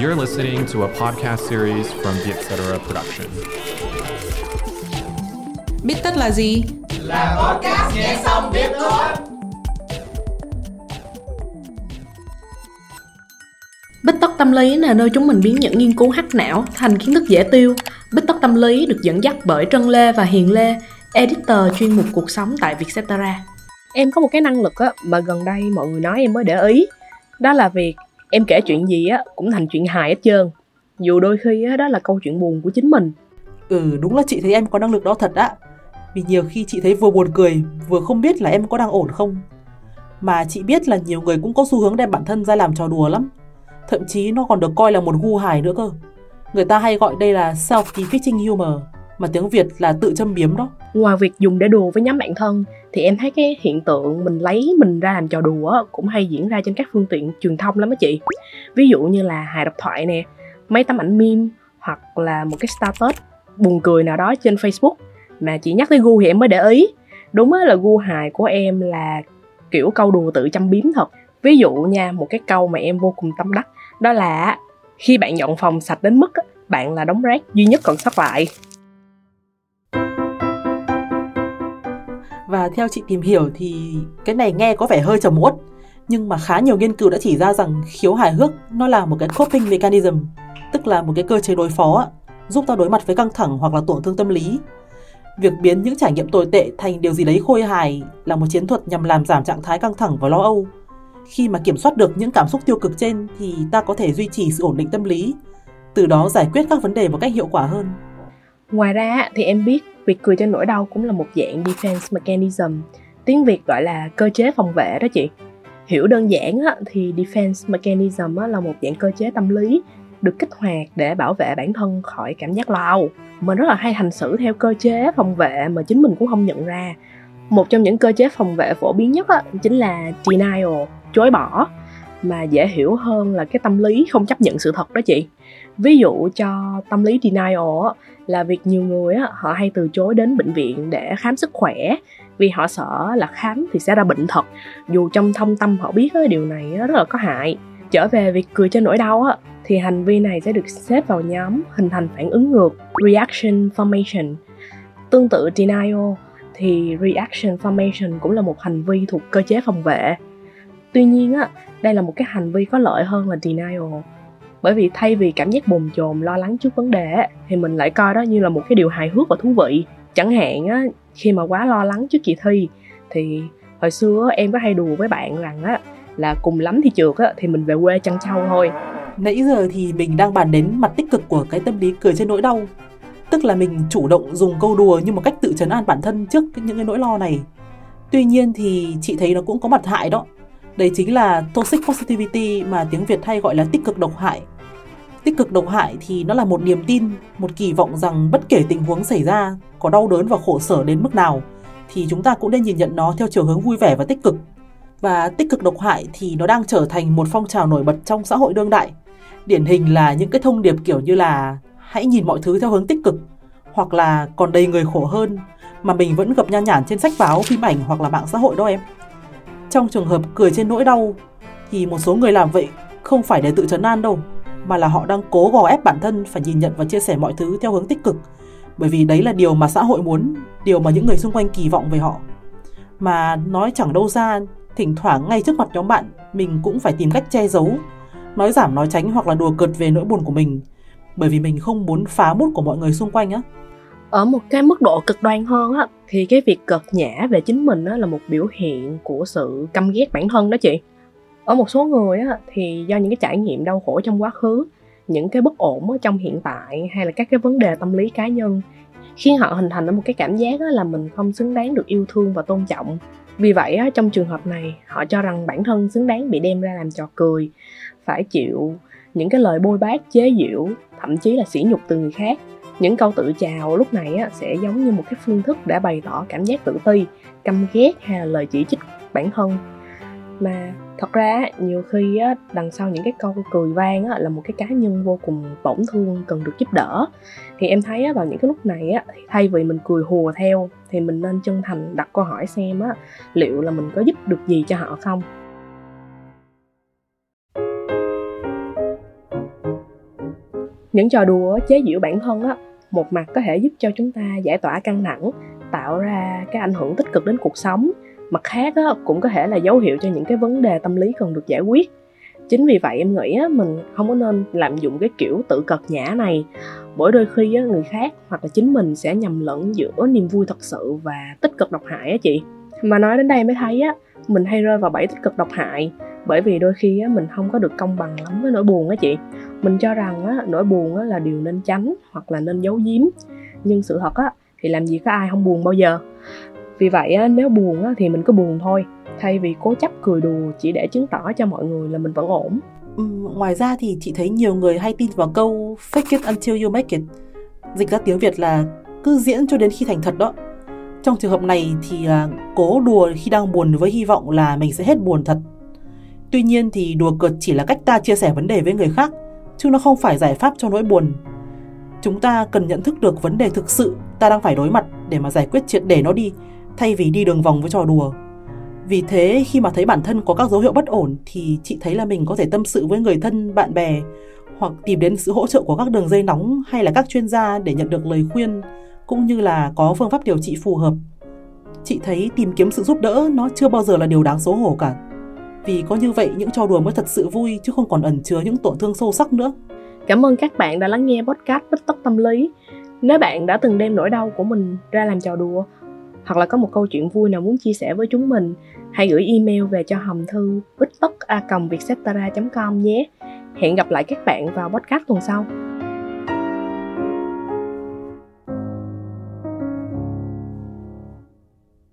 You're listening to a podcast series from the Etc. Production. Biết tất là gì? Là podcast nghe xong biết thôi. Bích tất tâm lý là nơi chúng mình biến những nghiên cứu hắc não thành kiến thức dễ tiêu. Bích tất tâm lý được dẫn dắt bởi Trân Lê và Hiền Lê, editor chuyên mục cuộc sống tại Vietcetera. Em có một cái năng lực á mà gần đây mọi người nói em mới để ý. Đó là việc em kể chuyện gì á, cũng thành chuyện hài hết trơn. Dù đôi khi á, đó là câu chuyện buồn của chính mình. Ừ đúng là chị thấy em có năng lực đó thật á. Vì nhiều khi chị thấy vừa buồn cười, Vừa không biết là em có đang ổn không. Mà chị biết là nhiều người cũng có xu hướng đem bản thân ra làm trò đùa lắm. Thậm chí nó còn được coi là một gu hài nữa cơ. Người ta hay gọi đây là self-defeating humor. Mà tiếng Việt là tự châm biếm đó. Ngoài việc dùng để đùa với nhóm bạn thân thì em thấy cái hiện tượng mình lấy mình ra làm trò đùa cũng hay diễn ra trên các phương tiện truyền thông lắm á chị. Ví dụ như là hài độc thoại nè, mấy tấm ảnh meme hoặc là một cái status buồn cười nào đó trên Facebook. Mà chị nhắc tới gu thì em mới để ý. Đúng là gu hài của em là kiểu câu đùa tự châm biếm thật. Ví dụ nha một cái câu mà em vô cùng tâm đắc đó là khi bạn dọn phòng sạch đến mức bạn là đống rác duy nhất còn sót lại. Và theo chị tìm hiểu thì cái này nghe có vẻ hơi trầm uất Nhưng mà khá nhiều nghiên cứu đã chỉ ra rằng khiếu hài hước nó là một cái coping mechanism Tức là một cái cơ chế đối phó giúp ta đối mặt với căng thẳng hoặc là tổn thương tâm lý. Việc biến những trải nghiệm tồi tệ thành điều gì đấy khôi hài là một chiến thuật nhằm làm giảm trạng thái căng thẳng và lo âu. Khi mà kiểm soát được những cảm xúc tiêu cực trên thì ta có thể duy trì sự ổn định tâm lý, từ đó giải quyết các vấn đề một cách hiệu quả hơn. Ngoài ra thì em biết việc cười trên nỗi đau cũng là một dạng defense mechanism, tiếng Việt gọi là cơ chế phòng vệ đó chị. Hiểu đơn giản thì defense mechanism là một dạng cơ chế tâm lý được kích hoạt để bảo vệ bản thân khỏi cảm giác lo âu. Mình rất là hay hành xử theo cơ chế phòng vệ mà chính mình cũng không nhận ra. Một trong những cơ chế phòng vệ phổ biến nhất chính là denial chối bỏ mà dễ hiểu hơn là cái tâm lý không chấp nhận sự thật đó chị ví dụ cho tâm lý denial là việc nhiều người họ hay từ chối đến bệnh viện để khám sức khỏe vì họ sợ là khám thì sẽ ra bệnh thật dù trong thâm tâm họ biết điều này rất là có hại trở về việc cười trên nỗi đau thì hành vi này sẽ được xếp vào nhóm hình thành phản ứng ngược reaction formation. Tương tự denial thì reaction formation cũng là một hành vi thuộc cơ chế phòng vệ. Tuy nhiên á, đây là một cái hành vi có lợi hơn là denial. Bởi vì thay vì cảm giác bồn chồn lo lắng trước vấn đề thì mình lại coi đó như là một cái điều hài hước và thú vị. Chẳng hạn á, khi mà quá lo lắng trước kỳ thi thì hồi xưa em có hay đùa với bạn rằng á là cùng lắm thì trượt á thì mình về quê chăn trâu thôi Nãy giờ thì mình đang bàn đến mặt tích cực của cái tâm lý cười trên nỗi đau Tức là mình chủ động dùng câu đùa như một cách tự chấn an bản thân trước những cái nỗi lo này Tuy nhiên thì chị thấy nó cũng có mặt hại đó Đấy chính là toxic positivity mà tiếng Việt hay gọi là tích cực độc hại Tích cực độc hại thì nó là một niềm tin, một kỳ vọng rằng bất kể tình huống xảy ra, có đau đớn và khổ sở đến mức nào, thì chúng ta cũng nên nhìn nhận nó theo chiều hướng vui vẻ và tích cực. Và tích cực độc hại thì nó đang trở thành một phong trào nổi bật trong xã hội đương đại, điển hình là những cái thông điệp kiểu như là hãy nhìn mọi thứ theo hướng tích cực hoặc là còn đầy người khổ hơn mà mình vẫn gặp nhan nhản trên sách báo, phim ảnh hoặc là mạng xã hội đó em. Trong trường hợp cười trên nỗi đau thì một số người làm vậy không phải để tự trấn an đâu, mà là họ đang cố gò ép bản thân phải nhìn nhận và chia sẻ mọi thứ theo hướng tích cực. Bởi vì đấy là điều mà xã hội muốn, điều mà những người xung quanh kỳ vọng về họ. Mà nói chẳng đâu ra, thỉnh thoảng ngay trước mặt nhóm bạn, mình cũng phải tìm cách che giấu nói giảm nói tránh hoặc là đùa cợt về nỗi buồn của mình bởi vì mình không muốn phá mút của mọi người xung quanh á ở một cái mức độ cực đoan hơn á, thì cái việc cợt nhã về chính mình á là một biểu hiện của sự căm ghét bản thân đó chị. Ở một số người á, thì do những cái trải nghiệm đau khổ trong quá khứ, những cái bất ổn ở trong hiện tại hay là các cái vấn đề tâm lý cá nhân, khiến họ hình thành một cái cảm giác là mình không xứng đáng được yêu thương và tôn trọng. Vì vậy trong trường hợp này, họ cho rằng bản thân xứng đáng bị đem ra làm trò cười, phải chịu những cái lời bôi bác chế giễu, thậm chí là sỉ nhục từ người khác những câu tự chào lúc này á, sẽ giống như một cái phương thức để bày tỏ cảm giác tự ti căm ghét hay là lời chỉ trích bản thân. Mà thật ra nhiều khi á, đằng sau những cái câu cười vang á, là một cái cá nhân vô cùng tổn thương cần được giúp đỡ. Thì em thấy á, vào những cái lúc này á, thay vì mình cười hùa theo thì mình nên chân thành đặt câu hỏi xem á, liệu là mình có giúp được gì cho họ không? Những trò đùa chế giễu bản thân á một mặt có thể giúp cho chúng ta giải tỏa căng thẳng tạo ra cái ảnh hưởng tích cực đến cuộc sống. Mặt khác á, cũng có thể là dấu hiệu cho những cái vấn đề tâm lý cần được giải quyết. Chính vì vậy em nghĩ á, mình không có nên lạm dụng cái kiểu tự cật nhã này. Bởi đôi khi á, người khác hoặc là chính mình sẽ nhầm lẫn giữa niềm vui thật sự và tích cực độc hại á chị. Mà nói đến đây mới thấy á mình hay rơi vào bẫy tích cực độc hại bởi vì đôi khi á, mình không có được công bằng lắm với nỗi buồn á chị mình cho rằng á, nỗi buồn á, là điều nên tránh hoặc là nên giấu giếm nhưng sự thật á, thì làm gì có ai không buồn bao giờ vì vậy á, nếu buồn á, thì mình cứ buồn thôi thay vì cố chấp cười đùa chỉ để chứng tỏ cho mọi người là mình vẫn ổn Ừ, ngoài ra thì chị thấy nhiều người hay tin vào câu fake it until you make it. Dịch ra tiếng Việt là cứ diễn cho đến khi thành thật đó. Trong trường hợp này thì à, cố đùa khi đang buồn với hy vọng là mình sẽ hết buồn thật. Tuy nhiên thì đùa cợt chỉ là cách ta chia sẻ vấn đề với người khác, chứ nó không phải giải pháp cho nỗi buồn. Chúng ta cần nhận thức được vấn đề thực sự ta đang phải đối mặt để mà giải quyết triệt để nó đi, thay vì đi đường vòng với trò đùa. Vì thế khi mà thấy bản thân có các dấu hiệu bất ổn thì chị thấy là mình có thể tâm sự với người thân, bạn bè hoặc tìm đến sự hỗ trợ của các đường dây nóng hay là các chuyên gia để nhận được lời khuyên cũng như là có phương pháp điều trị phù hợp. Chị thấy tìm kiếm sự giúp đỡ nó chưa bao giờ là điều đáng xấu hổ cả. Vì có như vậy những trò đùa mới thật sự vui chứ không còn ẩn chứa những tổn thương sâu sắc nữa. Cảm ơn các bạn đã lắng nghe podcast Bích Tất Tâm Lý. Nếu bạn đã từng đem nỗi đau của mình ra làm trò đùa hoặc là có một câu chuyện vui nào muốn chia sẻ với chúng mình, hãy gửi email về cho hòm thư bích tất a com nhé. Hẹn gặp lại các bạn vào podcast tuần sau.